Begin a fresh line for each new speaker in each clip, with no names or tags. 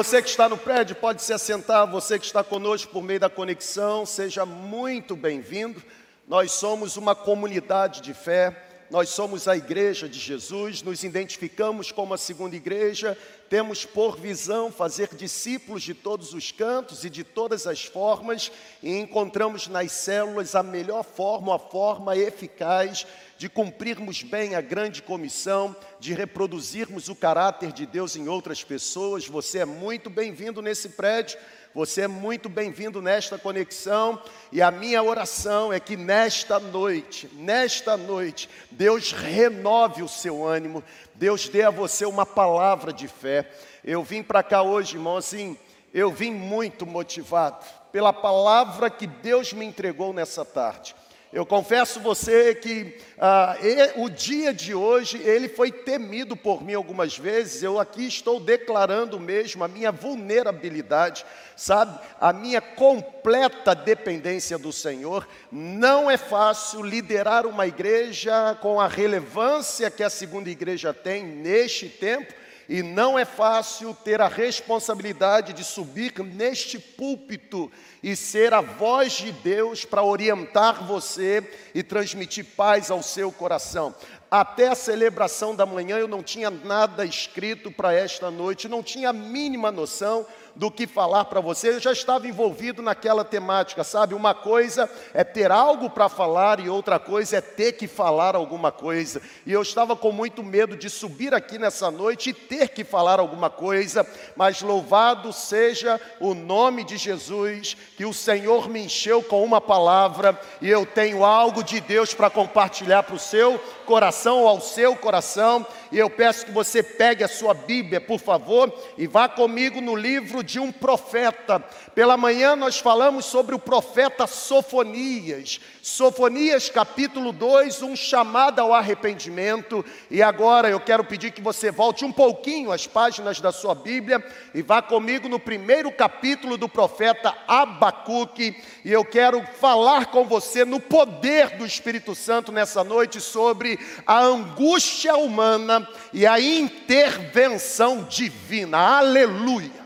Você que está no prédio pode se assentar, você que está conosco por meio da conexão, seja muito bem-vindo. Nós somos uma comunidade de fé nós somos a igreja de Jesus, nos identificamos como a segunda igreja, temos por visão fazer discípulos de todos os cantos e de todas as formas, e encontramos nas células a melhor forma, a forma eficaz de cumprirmos bem a grande comissão, de reproduzirmos o caráter de Deus em outras pessoas. Você é muito bem-vindo nesse prédio. Você é muito bem-vindo nesta conexão e a minha oração é que nesta noite, nesta noite, Deus renove o seu ânimo, Deus dê a você uma palavra de fé. Eu vim para cá hoje, irmão, assim, eu vim muito motivado pela palavra que Deus me entregou nessa tarde. Eu confesso você que ah, e, o dia de hoje ele foi temido por mim algumas vezes. Eu aqui estou declarando mesmo a minha vulnerabilidade, sabe? A minha completa dependência do Senhor. Não é fácil liderar uma igreja com a relevância que a segunda igreja tem neste tempo. E não é fácil ter a responsabilidade de subir neste púlpito e ser a voz de Deus para orientar você e transmitir paz ao seu coração. Até a celebração da manhã eu não tinha nada escrito para esta noite, não tinha a mínima noção do que falar para você, eu já estava envolvido naquela temática, sabe? Uma coisa é ter algo para falar e outra coisa é ter que falar alguma coisa. E eu estava com muito medo de subir aqui nessa noite e ter que falar alguma coisa, mas louvado seja o nome de Jesus, que o Senhor me encheu com uma palavra e eu tenho algo de Deus para compartilhar para o seu coração ou ao seu coração. E eu peço que você pegue a sua Bíblia, por favor, e vá comigo no livro de um profeta. Pela manhã nós falamos sobre o profeta Sofonias. Sofonias capítulo 2, um chamado ao arrependimento. E agora eu quero pedir que você volte um pouquinho as páginas da sua Bíblia e vá comigo no primeiro capítulo do profeta Abacuque. E eu quero falar com você no poder do Espírito Santo nessa noite sobre a angústia humana e a intervenção divina. Aleluia.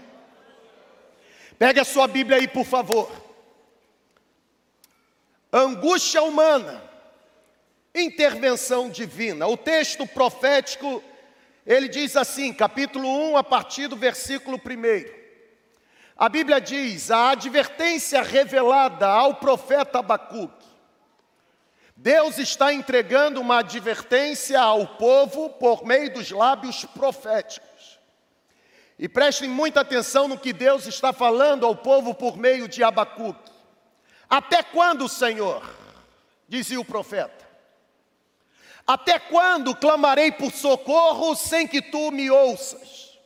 Pegue a sua Bíblia aí, por favor. Angústia humana, intervenção divina. O texto profético, ele diz assim, capítulo 1, a partir do versículo 1. A Bíblia diz: a advertência revelada ao profeta Abacuque. Deus está entregando uma advertência ao povo por meio dos lábios proféticos. E prestem muita atenção no que Deus está falando ao povo por meio de Abacuque. Até quando, Senhor? Dizia o profeta. Até quando clamarei por socorro sem que tu me ouças?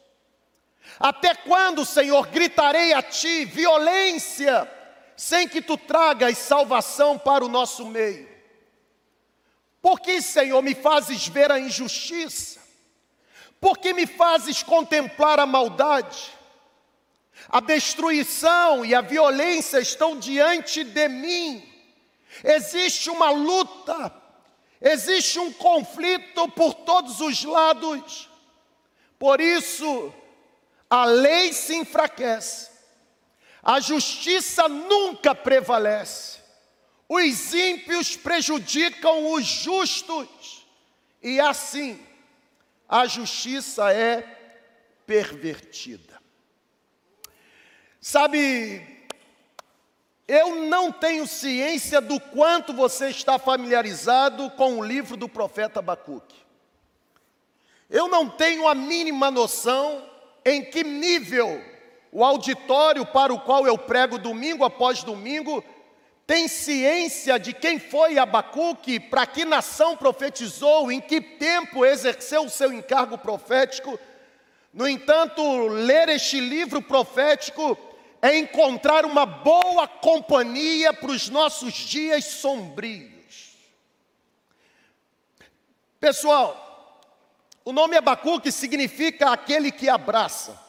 Até quando, Senhor, gritarei a ti violência sem que tu tragas salvação para o nosso meio? Por que, Senhor, me fazes ver a injustiça? porque me fazes contemplar a maldade. A destruição e a violência estão diante de mim. Existe uma luta, existe um conflito por todos os lados. Por isso, a lei se enfraquece, a justiça nunca prevalece, os ímpios prejudicam os justos, e assim, a justiça é pervertida. Sabe, eu não tenho ciência do quanto você está familiarizado com o livro do profeta Abacuque. Eu não tenho a mínima noção em que nível o auditório para o qual eu prego domingo após domingo tem ciência de quem foi Abacuque, para que nação profetizou, em que tempo exerceu o seu encargo profético. No entanto, ler este livro profético é encontrar uma boa companhia para os nossos dias sombrios. Pessoal, o nome Abacuque significa aquele que abraça.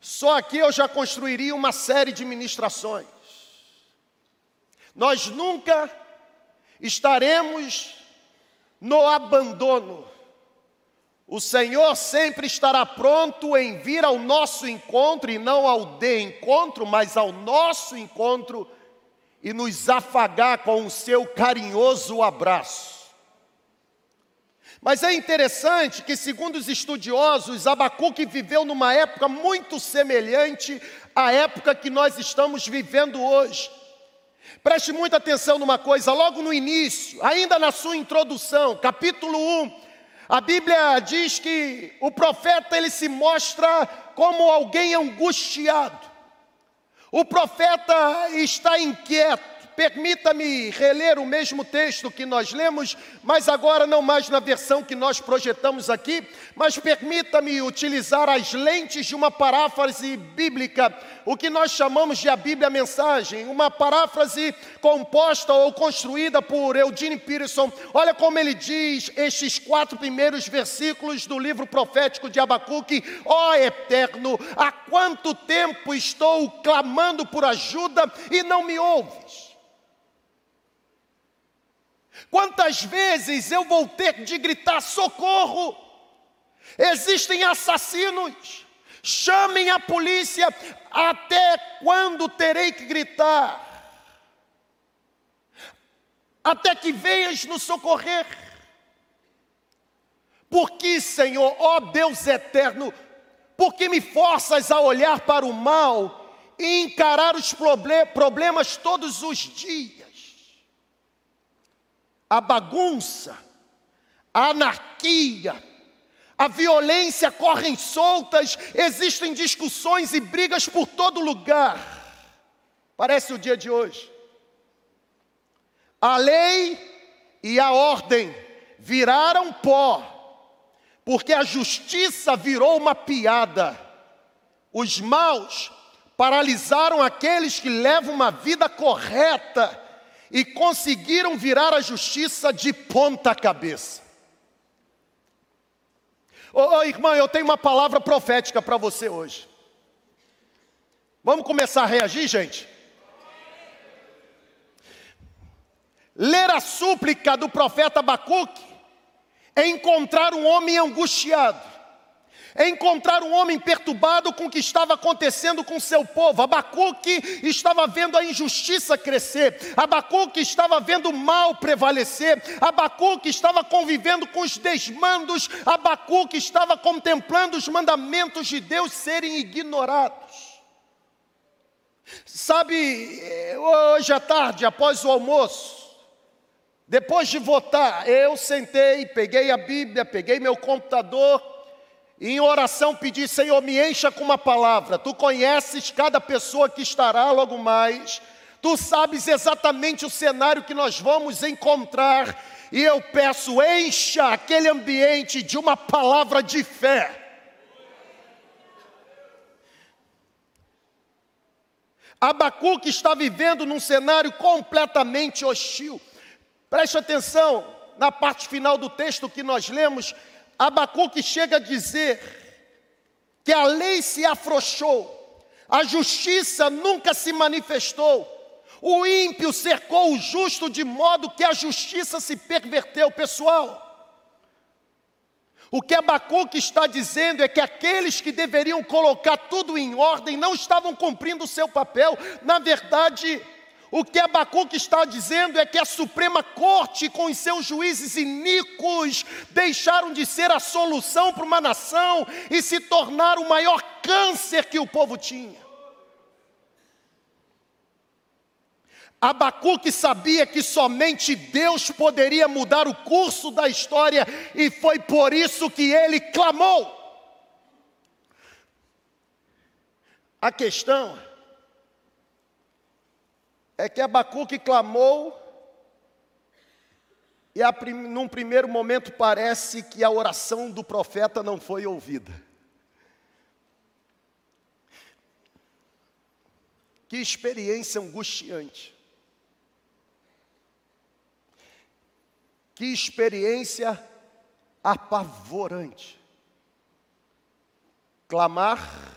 Só aqui eu já construiria uma série de ministrações. Nós nunca estaremos no abandono, O Senhor sempre estará pronto em vir ao nosso encontro, e não ao de encontro, mas ao nosso encontro, e nos afagar com o seu carinhoso abraço. Mas é interessante que, segundo os estudiosos, Abacuque viveu numa época muito semelhante à época que nós estamos vivendo hoje. Preste muita atenção numa coisa, logo no início, ainda na sua introdução, capítulo 1, a Bíblia diz que o profeta ele se mostra como alguém angustiado. O profeta está inquieto. Permita-me reler o mesmo texto que nós lemos, mas agora não mais na versão que nós projetamos aqui, mas permita-me utilizar as lentes de uma paráfrase bíblica, o que nós chamamos de a Bíblia Mensagem, uma paráfrase composta ou construída por Eugene Peterson. Olha como ele diz estes quatro primeiros versículos do livro profético de Abacuque: Ó oh, Eterno, há quanto tempo estou clamando por ajuda e não me ouves? Quantas vezes eu vou ter de gritar socorro? Existem assassinos. Chamem a polícia. Até quando terei que gritar? Até que venhas nos socorrer. Por que, Senhor, ó Deus eterno, por que me forças a olhar para o mal e encarar os problemas todos os dias? A bagunça, a anarquia, a violência correm soltas, existem discussões e brigas por todo lugar. Parece o dia de hoje. A lei e a ordem viraram pó, porque a justiça virou uma piada. Os maus paralisaram aqueles que levam uma vida correta e conseguiram virar a justiça de ponta cabeça. Ô, oh, irmã, eu tenho uma palavra profética para você hoje. Vamos começar a reagir, gente? Ler a súplica do profeta Abacuque é encontrar um homem angustiado é encontrar um homem perturbado com o que estava acontecendo com seu povo. Abacuque estava vendo a injustiça crescer, Abacuque estava vendo o mal prevalecer, Abacuque estava convivendo com os desmandos, Abacuque estava contemplando os mandamentos de Deus serem ignorados. Sabe, hoje à tarde, após o almoço, depois de votar, eu sentei, peguei a Bíblia, peguei meu computador, e em oração pedir, Senhor, me encha com uma palavra. Tu conheces cada pessoa que estará logo mais. Tu sabes exatamente o cenário que nós vamos encontrar. E eu peço, encha aquele ambiente de uma palavra de fé. Abacuque está vivendo num cenário completamente hostil. Preste atenção na parte final do texto que nós lemos, Abacuque chega a dizer que a lei se afrouxou, a justiça nunca se manifestou, o ímpio cercou o justo de modo que a justiça se perverteu. Pessoal, o que Abacuque está dizendo é que aqueles que deveriam colocar tudo em ordem não estavam cumprindo o seu papel, na verdade, o que Abacuque está dizendo é que a Suprema Corte, com os seus juízes iníquos, deixaram de ser a solução para uma nação e se tornaram o maior câncer que o povo tinha. Abacuque sabia que somente Deus poderia mudar o curso da história e foi por isso que ele clamou. A questão é que Abacuque clamou, e a, num primeiro momento parece que a oração do profeta não foi ouvida. Que experiência angustiante. Que experiência apavorante. Clamar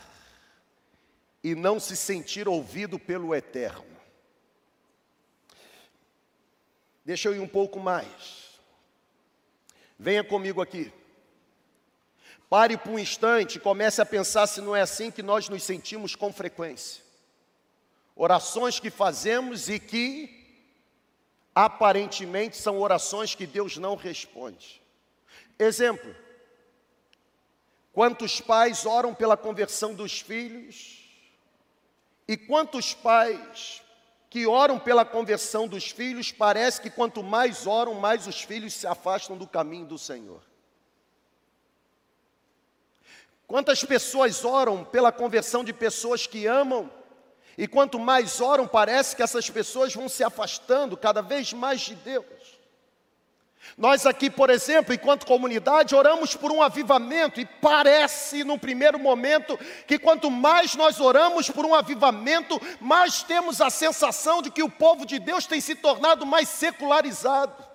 e não se sentir ouvido pelo Eterno. Deixa eu ir um pouco mais. Venha comigo aqui. Pare por um instante e comece a pensar se não é assim que nós nos sentimos com frequência. Orações que fazemos e que aparentemente são orações que Deus não responde. Exemplo: quantos pais oram pela conversão dos filhos e quantos pais que oram pela conversão dos filhos, parece que quanto mais oram, mais os filhos se afastam do caminho do Senhor. Quantas pessoas oram pela conversão de pessoas que amam, e quanto mais oram, parece que essas pessoas vão se afastando cada vez mais de Deus. Nós aqui, por exemplo, enquanto comunidade, oramos por um avivamento e parece, no primeiro momento, que quanto mais nós oramos por um avivamento, mais temos a sensação de que o povo de Deus tem se tornado mais secularizado.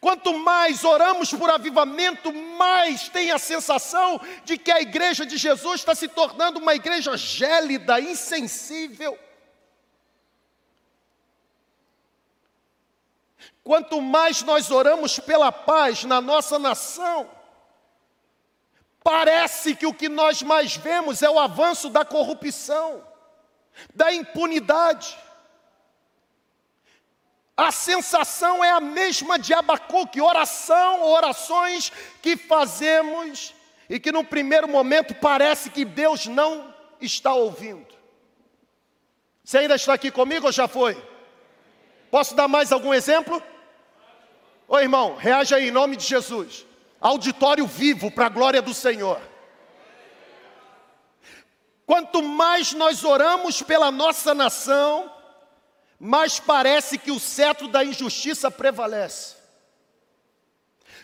Quanto mais oramos por avivamento, mais tem a sensação de que a igreja de Jesus está se tornando uma igreja gélida, insensível. Quanto mais nós oramos pela paz na nossa nação, parece que o que nós mais vemos é o avanço da corrupção, da impunidade. A sensação é a mesma de Abacuque, oração, orações que fazemos e que no primeiro momento parece que Deus não está ouvindo. Você ainda está aqui comigo ou já foi? Posso dar mais algum exemplo? Ô irmão, reaja aí em nome de Jesus. Auditório vivo para a glória do Senhor. Quanto mais nós oramos pela nossa nação, mais parece que o cetro da injustiça prevalece.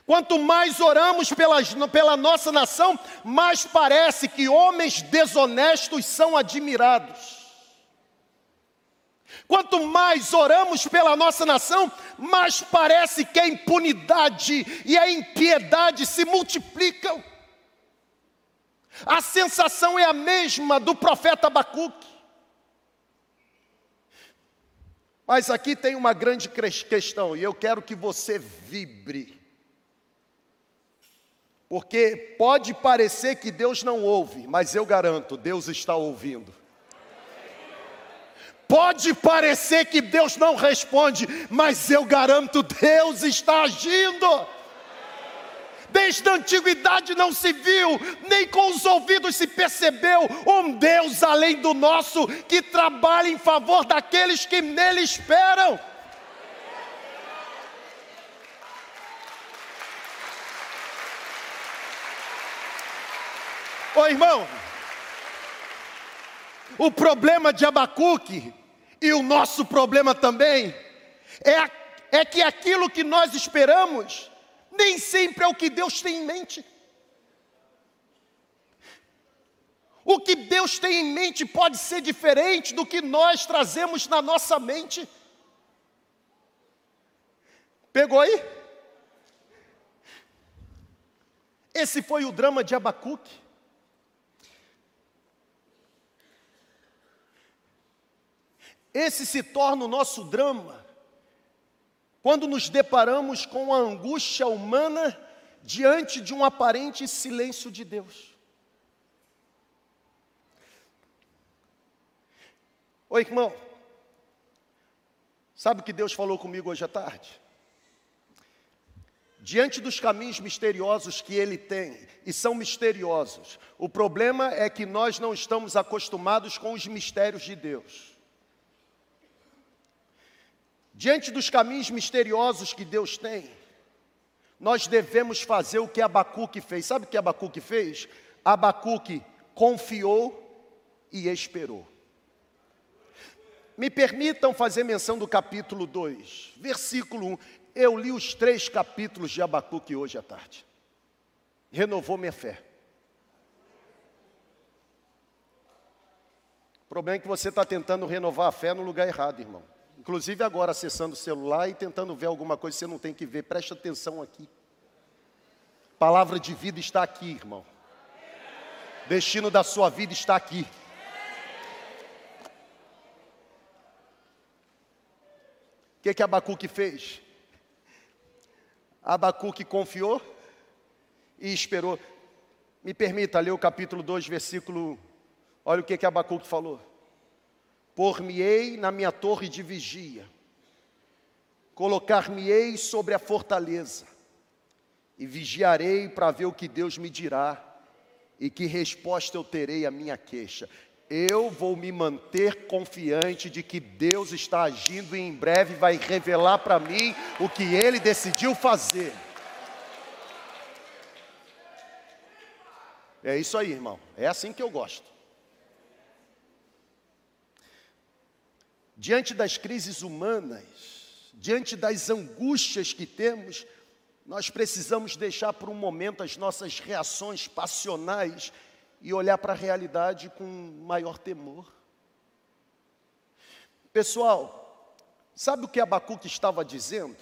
Quanto mais oramos pela, pela nossa nação, mais parece que homens desonestos são admirados. Quanto mais oramos pela nossa nação, mais parece que a impunidade e a impiedade se multiplicam. A sensação é a mesma do profeta Abacuque. Mas aqui tem uma grande questão e eu quero que você vibre. Porque pode parecer que Deus não ouve, mas eu garanto, Deus está ouvindo. Pode parecer que Deus não responde, mas eu garanto, Deus está agindo. Desde a antiguidade não se viu, nem com os ouvidos se percebeu um Deus além do nosso que trabalha em favor daqueles que nele esperam. Ô irmão, o problema de Abacuque e o nosso problema também é, é que aquilo que nós esperamos nem sempre é o que Deus tem em mente. O que Deus tem em mente pode ser diferente do que nós trazemos na nossa mente. Pegou aí? Esse foi o drama de Abacuque. Esse se torna o nosso drama quando nos deparamos com a angústia humana diante de um aparente silêncio de Deus. Oi, irmão. Sabe o que Deus falou comigo hoje à tarde? Diante dos caminhos misteriosos que Ele tem, e são misteriosos, o problema é que nós não estamos acostumados com os mistérios de Deus. Diante dos caminhos misteriosos que Deus tem, nós devemos fazer o que Abacuque fez. Sabe o que Abacuque fez? Abacuque confiou e esperou. Me permitam fazer menção do capítulo 2, versículo 1. Eu li os três capítulos de Abacuque hoje à tarde. Renovou minha fé. O problema é que você está tentando renovar a fé no lugar errado, irmão. Inclusive agora acessando o celular e tentando ver alguma coisa que você não tem que ver. Preste atenção aqui. Palavra de vida está aqui, irmão. Destino da sua vida está aqui. O que, que Abacuque fez? Abacuque confiou e esperou. Me permita ler o capítulo 2, versículo. Olha o que, que Abacuque falou. Por-me-ei na minha torre de vigia, colocar-me-ei sobre a fortaleza, e vigiarei para ver o que Deus me dirá, e que resposta eu terei à minha queixa. Eu vou me manter confiante de que Deus está agindo e em breve vai revelar para mim o que ele decidiu fazer. É isso aí, irmão. É assim que eu gosto. Diante das crises humanas, diante das angústias que temos, nós precisamos deixar por um momento as nossas reações passionais e olhar para a realidade com maior temor. Pessoal, sabe o que Abacuque estava dizendo?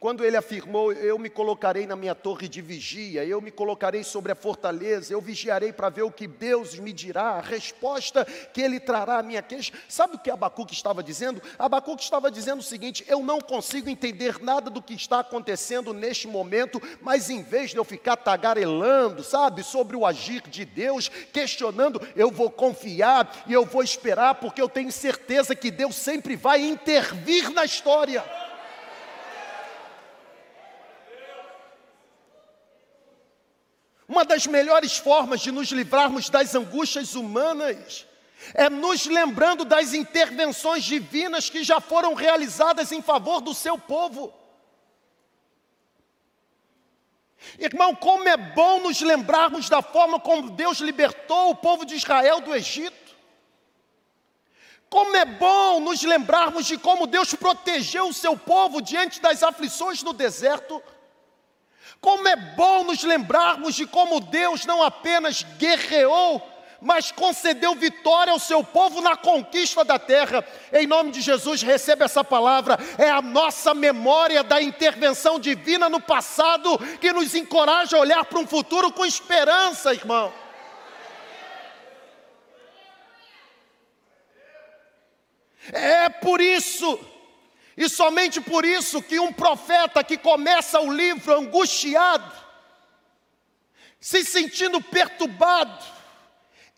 Quando ele afirmou: Eu me colocarei na minha torre de vigia, eu me colocarei sobre a fortaleza, eu vigiarei para ver o que Deus me dirá, a resposta que ele trará à minha queixa. Sabe o que Abacuque estava dizendo? Abacuque estava dizendo o seguinte: Eu não consigo entender nada do que está acontecendo neste momento, mas em vez de eu ficar tagarelando, sabe, sobre o agir de Deus, questionando, eu vou confiar e eu vou esperar, porque eu tenho certeza que Deus sempre vai intervir na história. Uma das melhores formas de nos livrarmos das angústias humanas é nos lembrando das intervenções divinas que já foram realizadas em favor do seu povo. Irmão, como é bom nos lembrarmos da forma como Deus libertou o povo de Israel do Egito. Como é bom nos lembrarmos de como Deus protegeu o seu povo diante das aflições no deserto. Como é bom nos lembrarmos de como Deus não apenas guerreou, mas concedeu vitória ao seu povo na conquista da terra. Em nome de Jesus, receba essa palavra. É a nossa memória da intervenção divina no passado que nos encoraja a olhar para um futuro com esperança, irmão. É por isso e somente por isso que um profeta que começa o livro angustiado, se sentindo perturbado,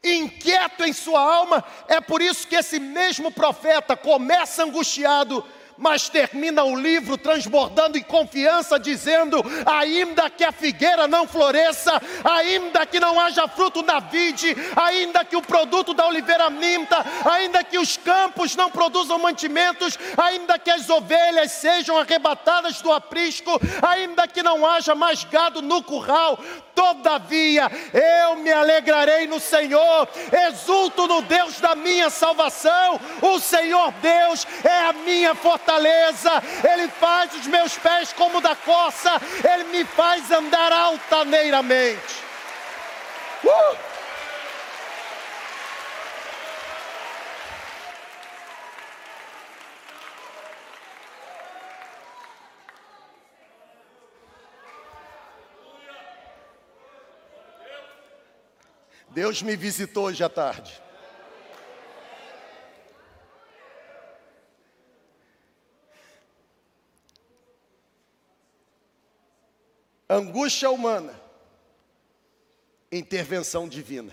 inquieto em sua alma, é por isso que esse mesmo profeta começa angustiado mas termina o livro transbordando em confiança, dizendo: ainda que a figueira não floresça, ainda que não haja fruto na vide, ainda que o produto da oliveira minta, ainda que os campos não produzam mantimentos, ainda que as ovelhas sejam arrebatadas do aprisco, ainda que não haja mais gado no curral, todavia eu me alegrarei no Senhor, exulto no Deus da minha salvação, o Senhor Deus é a minha fortaleza fortaleza, Ele faz os meus pés como da coça, Ele me faz andar altaneiramente. Uh! Deus me visitou hoje à tarde. Angústia humana, intervenção divina.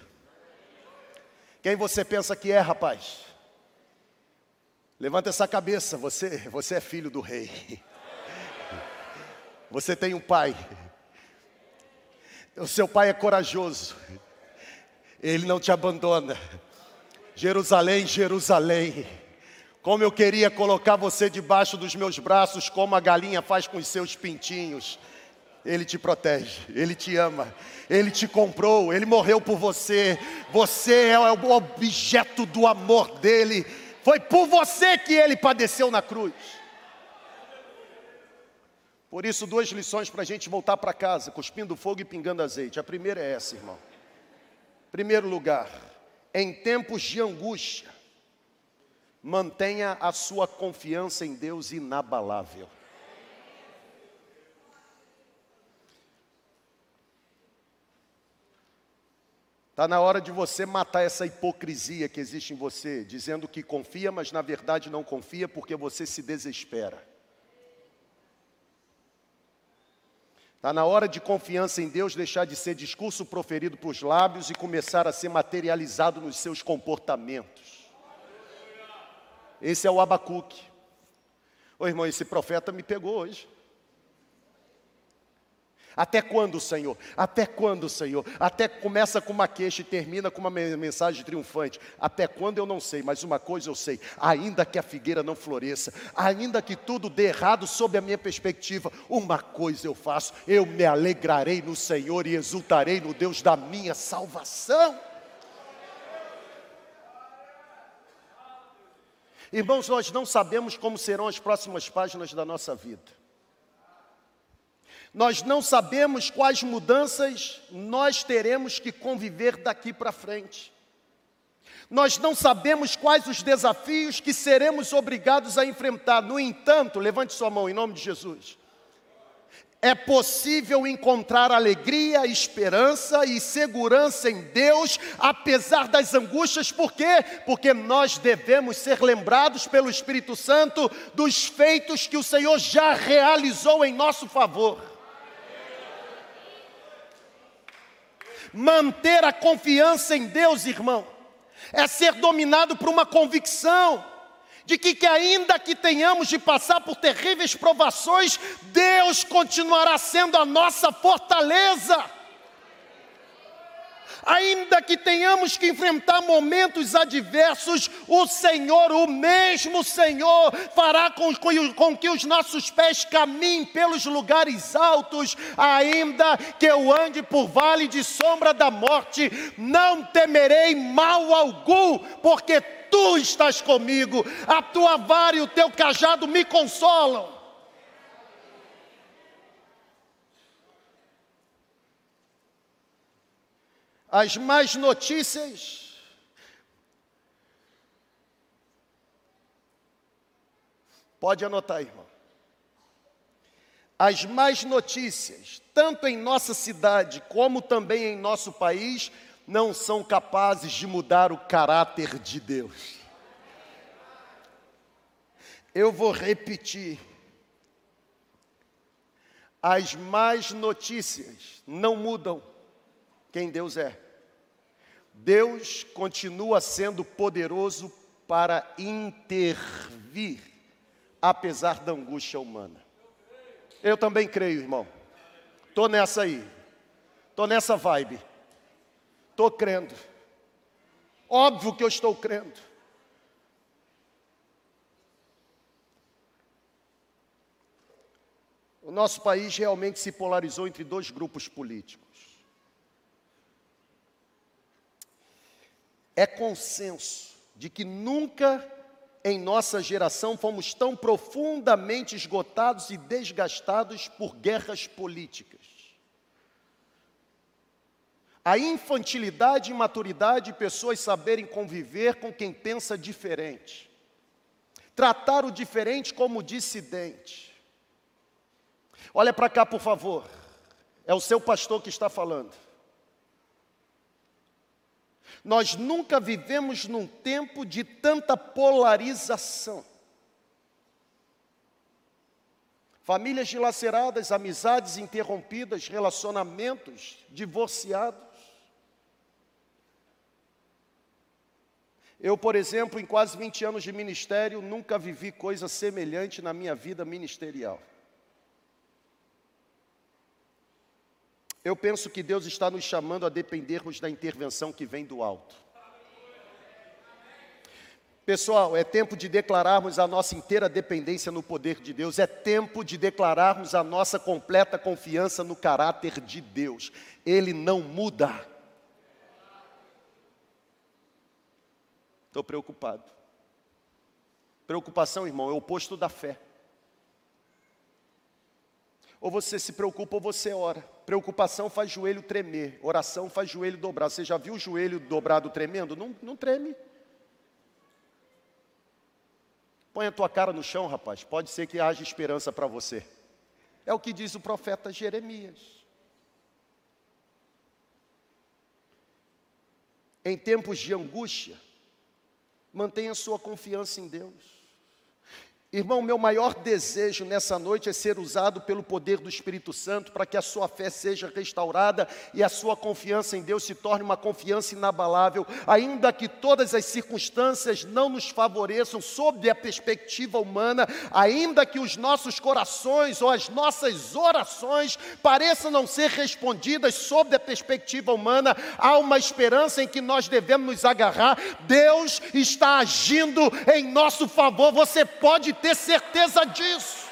Quem você pensa que é, rapaz? Levanta essa cabeça, você, você é filho do rei. Você tem um pai. O seu pai é corajoso. Ele não te abandona. Jerusalém, Jerusalém. Como eu queria colocar você debaixo dos meus braços, como a galinha faz com os seus pintinhos. Ele te protege, Ele te ama, Ele te comprou, Ele morreu por você, você é o objeto do amor dEle, foi por você que Ele padeceu na cruz. Por isso, duas lições para a gente voltar para casa, cuspindo fogo e pingando azeite. A primeira é essa, irmão. Primeiro lugar, em tempos de angústia, mantenha a sua confiança em Deus inabalável. Está na hora de você matar essa hipocrisia que existe em você, dizendo que confia, mas na verdade não confia porque você se desespera. Está na hora de confiança em Deus deixar de ser discurso proferido para os lábios e começar a ser materializado nos seus comportamentos. Esse é o Abacuque. Ô irmão, esse profeta me pegou hoje. Até quando, Senhor? Até quando, Senhor? Até começa com uma queixa e termina com uma mensagem triunfante. Até quando eu não sei, mas uma coisa eu sei: ainda que a figueira não floresça, ainda que tudo dê errado sob a minha perspectiva, uma coisa eu faço: eu me alegrarei no Senhor e exultarei no Deus da minha salvação. Irmãos, nós não sabemos como serão as próximas páginas da nossa vida. Nós não sabemos quais mudanças nós teremos que conviver daqui para frente. Nós não sabemos quais os desafios que seremos obrigados a enfrentar. No entanto, levante sua mão em nome de Jesus. É possível encontrar alegria, esperança e segurança em Deus, apesar das angústias, por quê? Porque nós devemos ser lembrados pelo Espírito Santo dos feitos que o Senhor já realizou em nosso favor. Manter a confiança em Deus, irmão, é ser dominado por uma convicção de que, que, ainda que tenhamos de passar por terríveis provações, Deus continuará sendo a nossa fortaleza ainda que tenhamos que enfrentar momentos adversos, o Senhor, o mesmo Senhor, fará com, com, que os nossos pés caminhem pelos lugares altos, ainda que eu ande por vale de sombra da morte, não temerei mal algum, porque tu estás comigo, a tua vara e o teu cajado me consolam. As más notícias. Pode anotar, irmão. As más notícias, tanto em nossa cidade como também em nosso país, não são capazes de mudar o caráter de Deus. Eu vou repetir. As más notícias não mudam quem Deus é. Deus continua sendo poderoso para intervir, apesar da angústia humana. Eu também creio, irmão. Estou nessa aí. Estou nessa vibe. Estou crendo. Óbvio que eu estou crendo. O nosso país realmente se polarizou entre dois grupos políticos. É consenso de que nunca em nossa geração fomos tão profundamente esgotados e desgastados por guerras políticas. A infantilidade e imaturidade de pessoas saberem conviver com quem pensa diferente. Tratar o diferente como dissidente. Olha para cá, por favor. É o seu pastor que está falando. Nós nunca vivemos num tempo de tanta polarização. Famílias dilaceradas, amizades interrompidas, relacionamentos divorciados. Eu, por exemplo, em quase 20 anos de ministério, nunca vivi coisa semelhante na minha vida ministerial. Eu penso que Deus está nos chamando a dependermos da intervenção que vem do alto. Pessoal, é tempo de declararmos a nossa inteira dependência no poder de Deus, é tempo de declararmos a nossa completa confiança no caráter de Deus. Ele não muda. Estou preocupado. Preocupação, irmão, é o oposto da fé. Ou você se preocupa ou você ora. Preocupação faz joelho tremer, oração faz joelho dobrar. Você já viu o joelho dobrado tremendo? Não, não treme. Põe a tua cara no chão, rapaz. Pode ser que haja esperança para você. É o que diz o profeta Jeremias. Em tempos de angústia, mantenha sua confiança em Deus. Irmão, meu maior desejo nessa noite é ser usado pelo poder do Espírito Santo para que a sua fé seja restaurada e a sua confiança em Deus se torne uma confiança inabalável, ainda que todas as circunstâncias não nos favoreçam sob a perspectiva humana, ainda que os nossos corações ou as nossas orações pareçam não ser respondidas sob a perspectiva humana, há uma esperança em que nós devemos nos agarrar. Deus está agindo em nosso favor. Você pode ter certeza disso.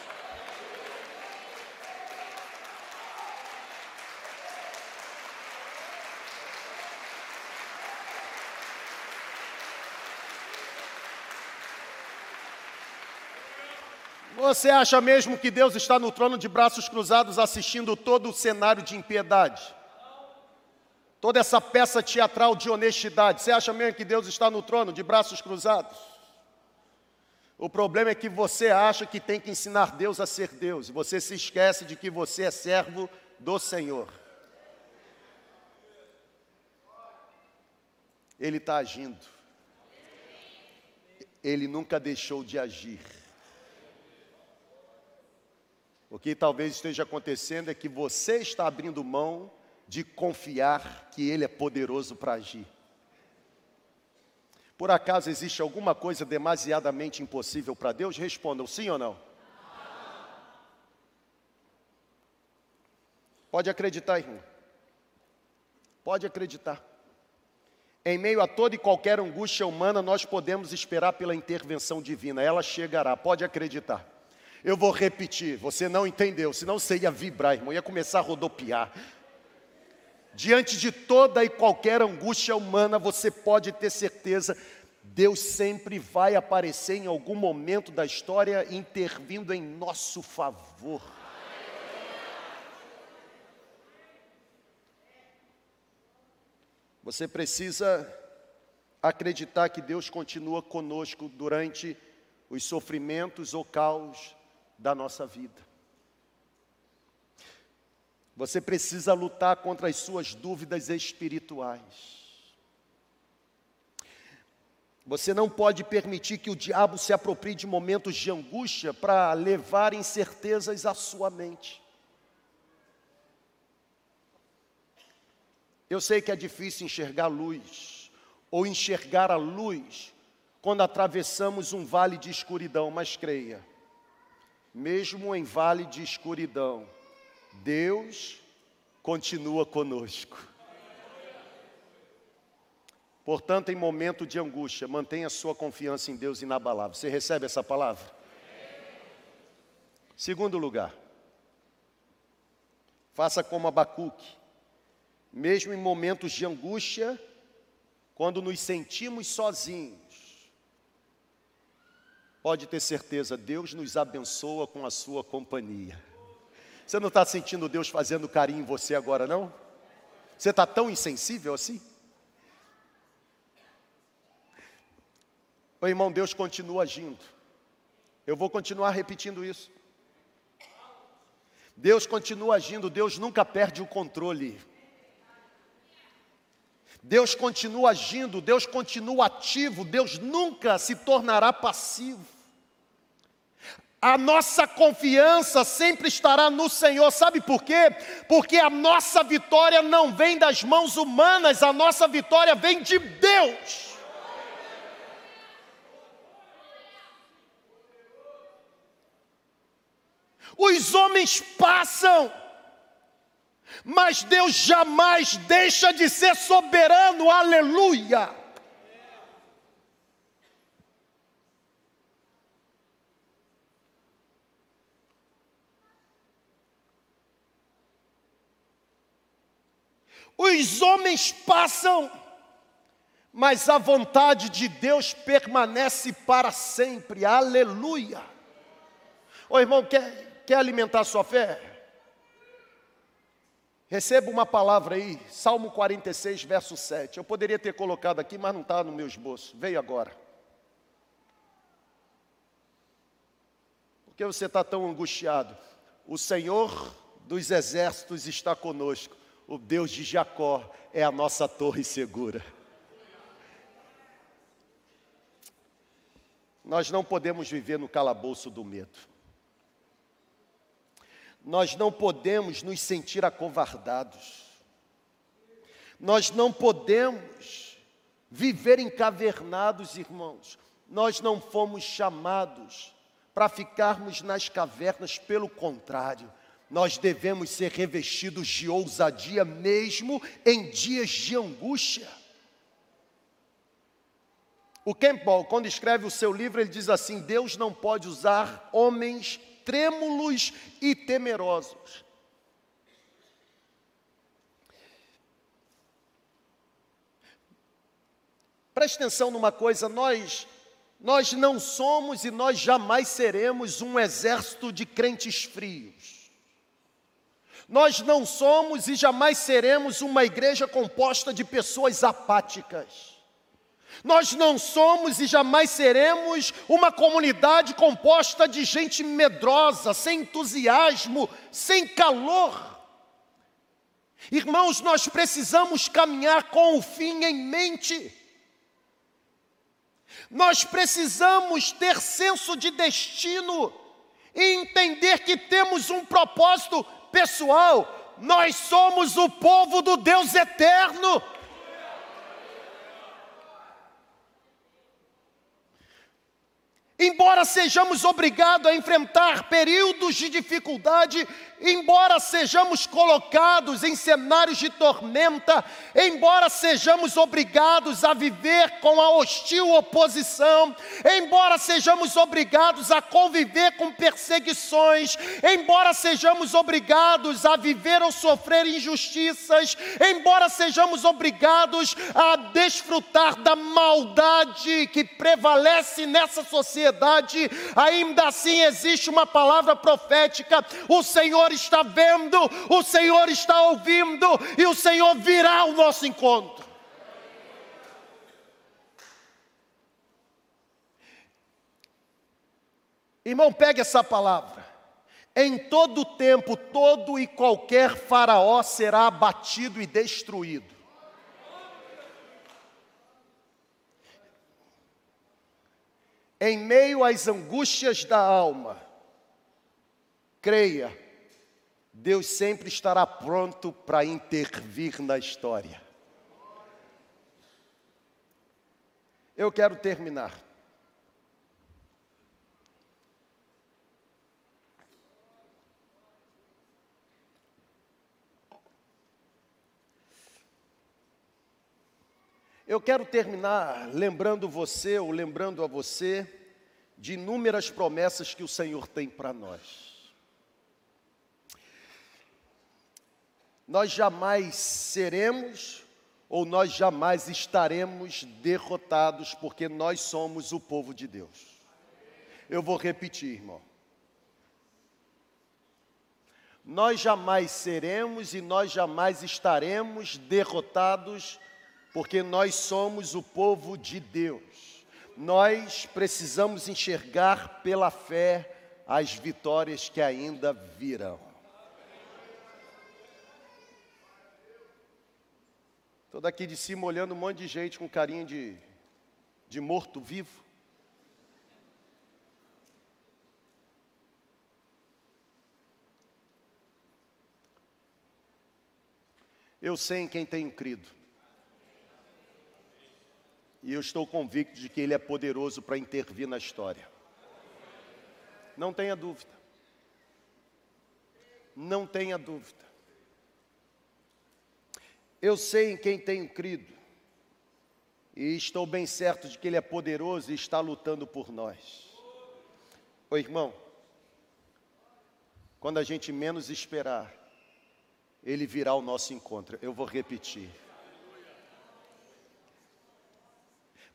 Você acha mesmo que Deus está no trono de braços cruzados assistindo todo o cenário de impiedade? Toda essa peça teatral de honestidade. Você acha mesmo que Deus está no trono de braços cruzados? O problema é que você acha que tem que ensinar Deus a ser Deus, e você se esquece de que você é servo do Senhor. Ele está agindo, ele nunca deixou de agir. O que talvez esteja acontecendo é que você está abrindo mão de confiar que Ele é poderoso para agir. Por acaso existe alguma coisa demasiadamente impossível para Deus? Respondam sim ou não. Pode acreditar, irmão. Pode acreditar. Em meio a toda e qualquer angústia humana, nós podemos esperar pela intervenção divina. Ela chegará, pode acreditar. Eu vou repetir, você não entendeu, senão você ia vibrar, irmão, ia começar a rodopiar. Diante de toda e qualquer angústia humana, você pode ter certeza, Deus sempre vai aparecer em algum momento da história intervindo em nosso favor. Você precisa acreditar que Deus continua conosco durante os sofrimentos ou caos da nossa vida. Você precisa lutar contra as suas dúvidas espirituais. Você não pode permitir que o diabo se aproprie de momentos de angústia para levar incertezas à sua mente. Eu sei que é difícil enxergar luz, ou enxergar a luz, quando atravessamos um vale de escuridão, mas creia, mesmo em vale de escuridão, Deus continua conosco. Portanto, em momento de angústia, mantenha sua confiança em Deus inabalável. Você recebe essa palavra? Segundo lugar, faça como Abacuque, mesmo em momentos de angústia, quando nos sentimos sozinhos, pode ter certeza, Deus nos abençoa com a sua companhia. Você não está sentindo Deus fazendo carinho em você agora, não? Você está tão insensível assim? O irmão, Deus continua agindo. Eu vou continuar repetindo isso. Deus continua agindo, Deus nunca perde o controle. Deus continua agindo, Deus continua ativo, Deus nunca se tornará passivo a nossa confiança sempre estará no Senhor. Sabe por quê? Porque a nossa vitória não vem das mãos humanas, a nossa vitória vem de Deus. Os homens passam, mas Deus jamais deixa de ser soberano, aleluia. Os homens passam, mas a vontade de Deus permanece para sempre. Aleluia. Ô irmão, quer, quer alimentar sua fé? Receba uma palavra aí, Salmo 46, verso 7. Eu poderia ter colocado aqui, mas não está no meu esboço. Veio agora. Por que você está tão angustiado? O Senhor dos exércitos está conosco o Deus de Jacó é a nossa torre segura. Nós não podemos viver no calabouço do medo. Nós não podemos nos sentir acovardados. Nós não podemos viver encavernados, irmãos. Nós não fomos chamados para ficarmos nas cavernas, pelo contrário, nós devemos ser revestidos de ousadia mesmo em dias de angústia. O Campbell, quando escreve o seu livro, ele diz assim: Deus não pode usar homens trêmulos e temerosos. Preste atenção numa coisa, nós nós não somos e nós jamais seremos um exército de crentes frios. Nós não somos e jamais seremos uma igreja composta de pessoas apáticas. Nós não somos e jamais seremos uma comunidade composta de gente medrosa, sem entusiasmo, sem calor. Irmãos, nós precisamos caminhar com o fim em mente. Nós precisamos ter senso de destino e entender que temos um propósito pessoal. Nós somos o povo do Deus eterno. Embora sejamos obrigados a enfrentar períodos de dificuldade, embora sejamos colocados em cenários de tormenta, embora sejamos obrigados a viver com a hostil oposição, embora sejamos obrigados a conviver com perseguições, embora sejamos obrigados a viver ou sofrer injustiças, embora sejamos obrigados a desfrutar da maldade que prevalece nessa sociedade, ainda assim existe uma palavra profética: o Senhor Senhor está vendo, o Senhor está ouvindo e o Senhor virá ao nosso encontro. Irmão, pegue essa palavra. Em todo tempo, todo e qualquer faraó será abatido e destruído. Em meio às angústias da alma, creia, Deus sempre estará pronto para intervir na história. Eu quero terminar. Eu quero terminar lembrando você, ou lembrando a você, de inúmeras promessas que o Senhor tem para nós. Nós jamais seremos ou nós jamais estaremos derrotados, porque nós somos o povo de Deus. Eu vou repetir, irmão. Nós jamais seremos e nós jamais estaremos derrotados, porque nós somos o povo de Deus. Nós precisamos enxergar pela fé as vitórias que ainda virão. Estou daqui de cima olhando um monte de gente com carinha de, de morto-vivo. Eu sei em quem tenho crido. E eu estou convicto de que Ele é poderoso para intervir na história. Não tenha dúvida. Não tenha dúvida. Eu sei em quem tenho crido, e estou bem certo de que Ele é poderoso e está lutando por nós. Ô irmão, quando a gente menos esperar, Ele virá ao nosso encontro. Eu vou repetir.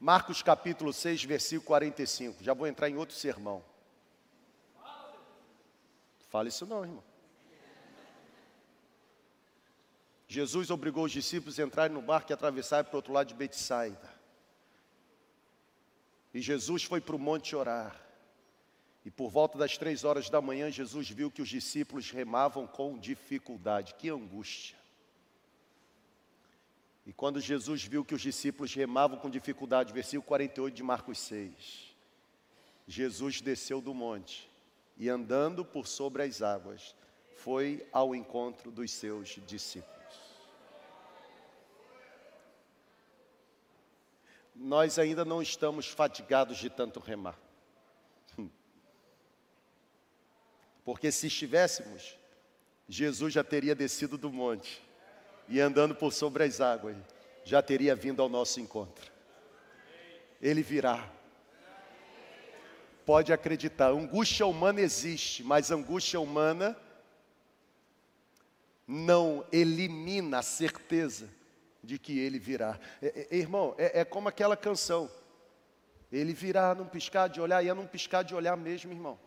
Marcos capítulo 6, versículo 45. Já vou entrar em outro sermão. Fala isso não, irmão. Jesus obrigou os discípulos a entrarem no barco e atravessarem para o outro lado de Betsaida. E Jesus foi para o monte orar. E por volta das três horas da manhã, Jesus viu que os discípulos remavam com dificuldade. Que angústia! E quando Jesus viu que os discípulos remavam com dificuldade, versículo 48 de Marcos 6, Jesus desceu do monte e, andando por sobre as águas, foi ao encontro dos seus discípulos. Nós ainda não estamos fatigados de tanto remar. Porque se estivéssemos, Jesus já teria descido do monte e andando por sobre as águas, já teria vindo ao nosso encontro. Ele virá. Pode acreditar, angústia humana existe, mas angústia humana não elimina a certeza de que ele virá. É, é, irmão, é, é como aquela canção. Ele virá num piscar de olhar, e é num piscar de olhar mesmo, irmão.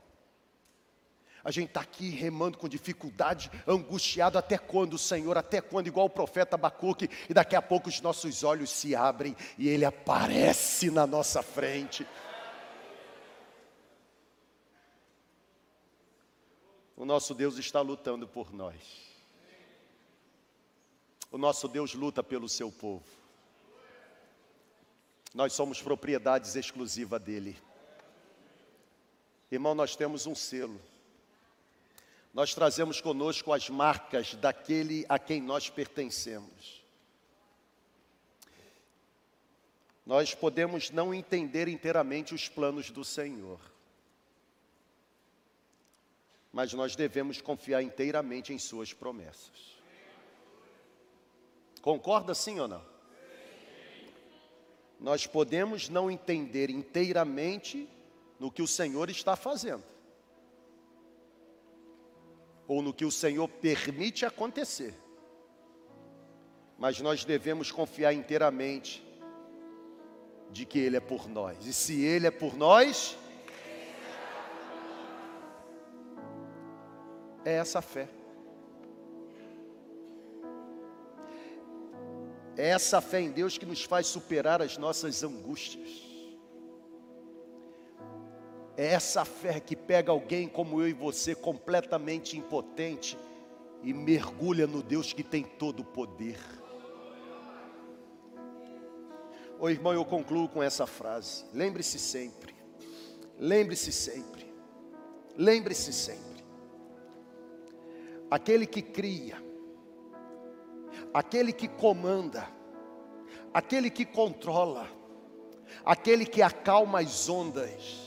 A gente está aqui remando com dificuldade, angustiado até quando, Senhor, até quando, igual o profeta Abacuque, e daqui a pouco os nossos olhos se abrem e ele aparece na nossa frente. O nosso Deus está lutando por nós. O nosso Deus luta pelo seu povo. Nós somos propriedades exclusiva dele. Irmão, nós temos um selo nós trazemos conosco as marcas daquele a quem nós pertencemos. Nós podemos não entender inteiramente os planos do Senhor, mas nós devemos confiar inteiramente em Suas promessas. Concorda sim ou não? Nós podemos não entender inteiramente no que o Senhor está fazendo, ou no que o Senhor permite acontecer. Mas nós devemos confiar inteiramente de que Ele é por nós. E se Ele é por nós, é essa fé. É essa fé em Deus que nos faz superar as nossas angústias. É essa fé que pega alguém como eu e você, completamente impotente, e mergulha no Deus que tem todo o poder. Ô irmão, eu concluo com essa frase. Lembre-se sempre, lembre-se sempre, lembre-se sempre. Aquele que cria, aquele que comanda, aquele que controla, aquele que acalma as ondas,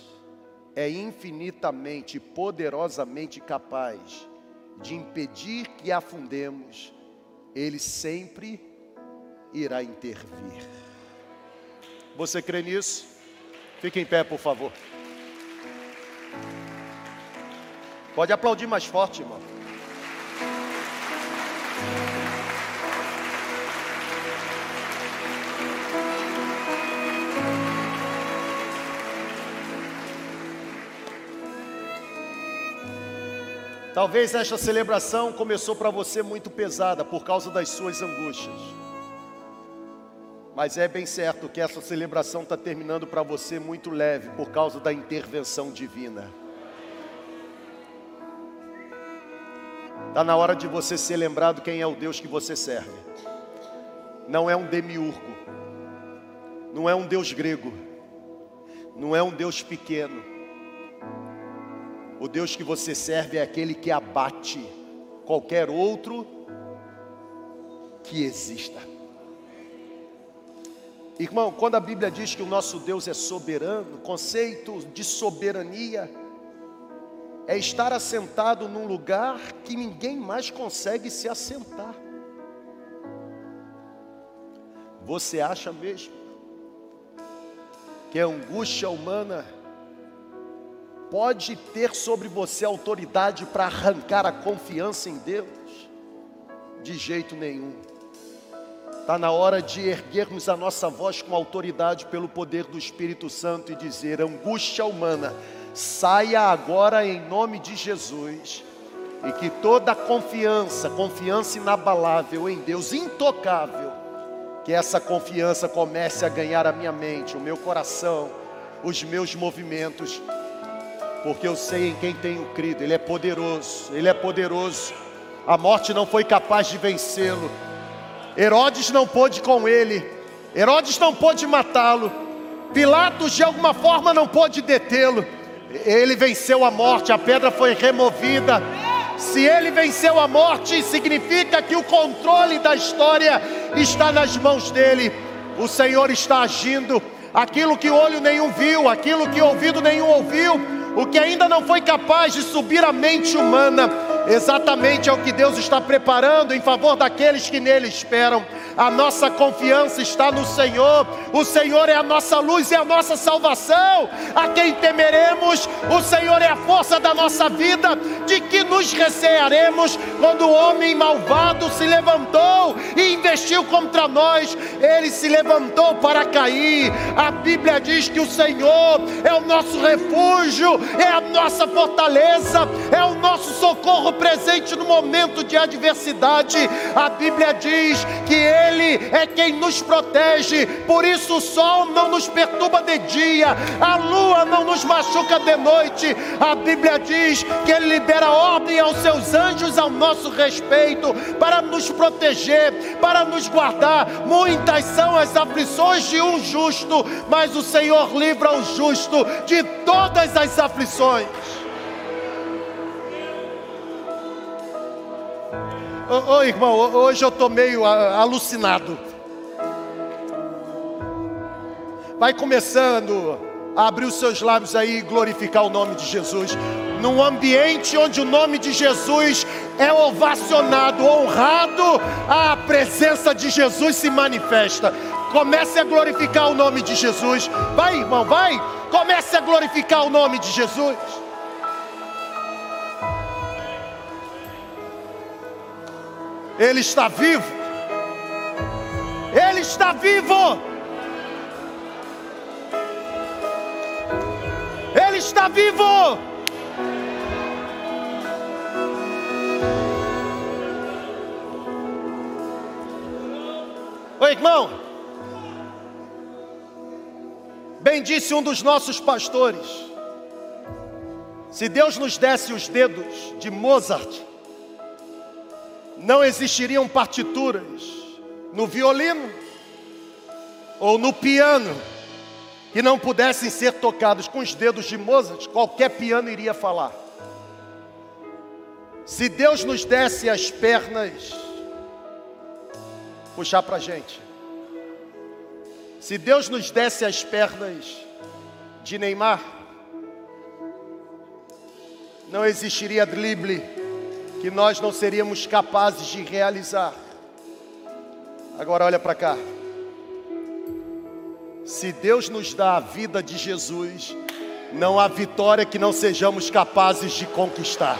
é infinitamente, poderosamente capaz de impedir que afundemos, Ele sempre irá intervir. Você crê nisso? Fique em pé, por favor. Pode aplaudir mais forte, irmão. Talvez esta celebração começou para você muito pesada por causa das suas angústias. Mas é bem certo que essa celebração está terminando para você muito leve por causa da intervenção divina. Está na hora de você ser lembrado quem é o Deus que você serve. Não é um demiurgo, não é um Deus grego, não é um Deus pequeno o Deus que você serve é aquele que abate qualquer outro que exista. Irmão, quando a Bíblia diz que o nosso Deus é soberano, o conceito de soberania é estar assentado num lugar que ninguém mais consegue se assentar. Você acha mesmo que a angústia humana pode ter sobre você autoridade para arrancar a confiança em Deus? De jeito nenhum. Está na hora de erguermos a nossa voz com autoridade pelo poder do Espírito Santo e dizer: angústia humana, saia agora em nome de Jesus. E que toda confiança, confiança inabalável em Deus, intocável, que essa confiança comece a ganhar a minha mente, o meu coração, os meus movimentos porque eu sei em quem tenho crido, Ele é poderoso, Ele é poderoso. A morte não foi capaz de vencê-lo. Herodes não pôde com ele, Herodes não pôde matá-lo, Pilatos de alguma forma não pôde detê-lo, Ele venceu a morte, a pedra foi removida. Se ele venceu a morte, significa que o controle da história está nas mãos dele. O Senhor está agindo. Aquilo que olho nenhum viu, aquilo que ouvido nenhum ouviu, o que ainda não foi capaz de subir à mente humana, exatamente é o que Deus está preparando em favor daqueles que nele esperam. A nossa confiança está no Senhor. O Senhor é a nossa luz e a nossa salvação. A quem temeremos? O Senhor é a força da nossa vida. De que nos recearemos quando o homem malvado se levantou e investiu contra nós? Ele se levantou para cair. A Bíblia diz que o Senhor é o nosso refúgio, é a nossa fortaleza, é o nosso socorro presente no momento de adversidade. A Bíblia diz que Ele ele é quem nos protege, por isso o sol não nos perturba de dia, a lua não nos machuca de noite. A Bíblia diz que Ele libera ordem aos seus anjos ao nosso respeito, para nos proteger, para nos guardar. Muitas são as aflições de um justo, mas o Senhor livra o justo de todas as aflições. Ô, irmão, hoje eu estou meio alucinado. Vai começando a abrir os seus lábios aí e glorificar o nome de Jesus. Num ambiente onde o nome de Jesus é ovacionado, honrado, a presença de Jesus se manifesta. Comece a glorificar o nome de Jesus. Vai, irmão, vai. Comece a glorificar o nome de Jesus. Ele está vivo. Ele está vivo. Ele está vivo. Oi, irmão. Bem disse um dos nossos pastores: se Deus nos desse os dedos de Mozart, não existiriam partituras no violino ou no piano que não pudessem ser tocados com os dedos de Mozart, qualquer piano iria falar. Se Deus nos desse as pernas, puxar para a gente. Se Deus nos desse as pernas de Neymar, não existiria drible que nós não seríamos capazes de realizar. Agora olha para cá. Se Deus nos dá a vida de Jesus, não há vitória que não sejamos capazes de conquistar.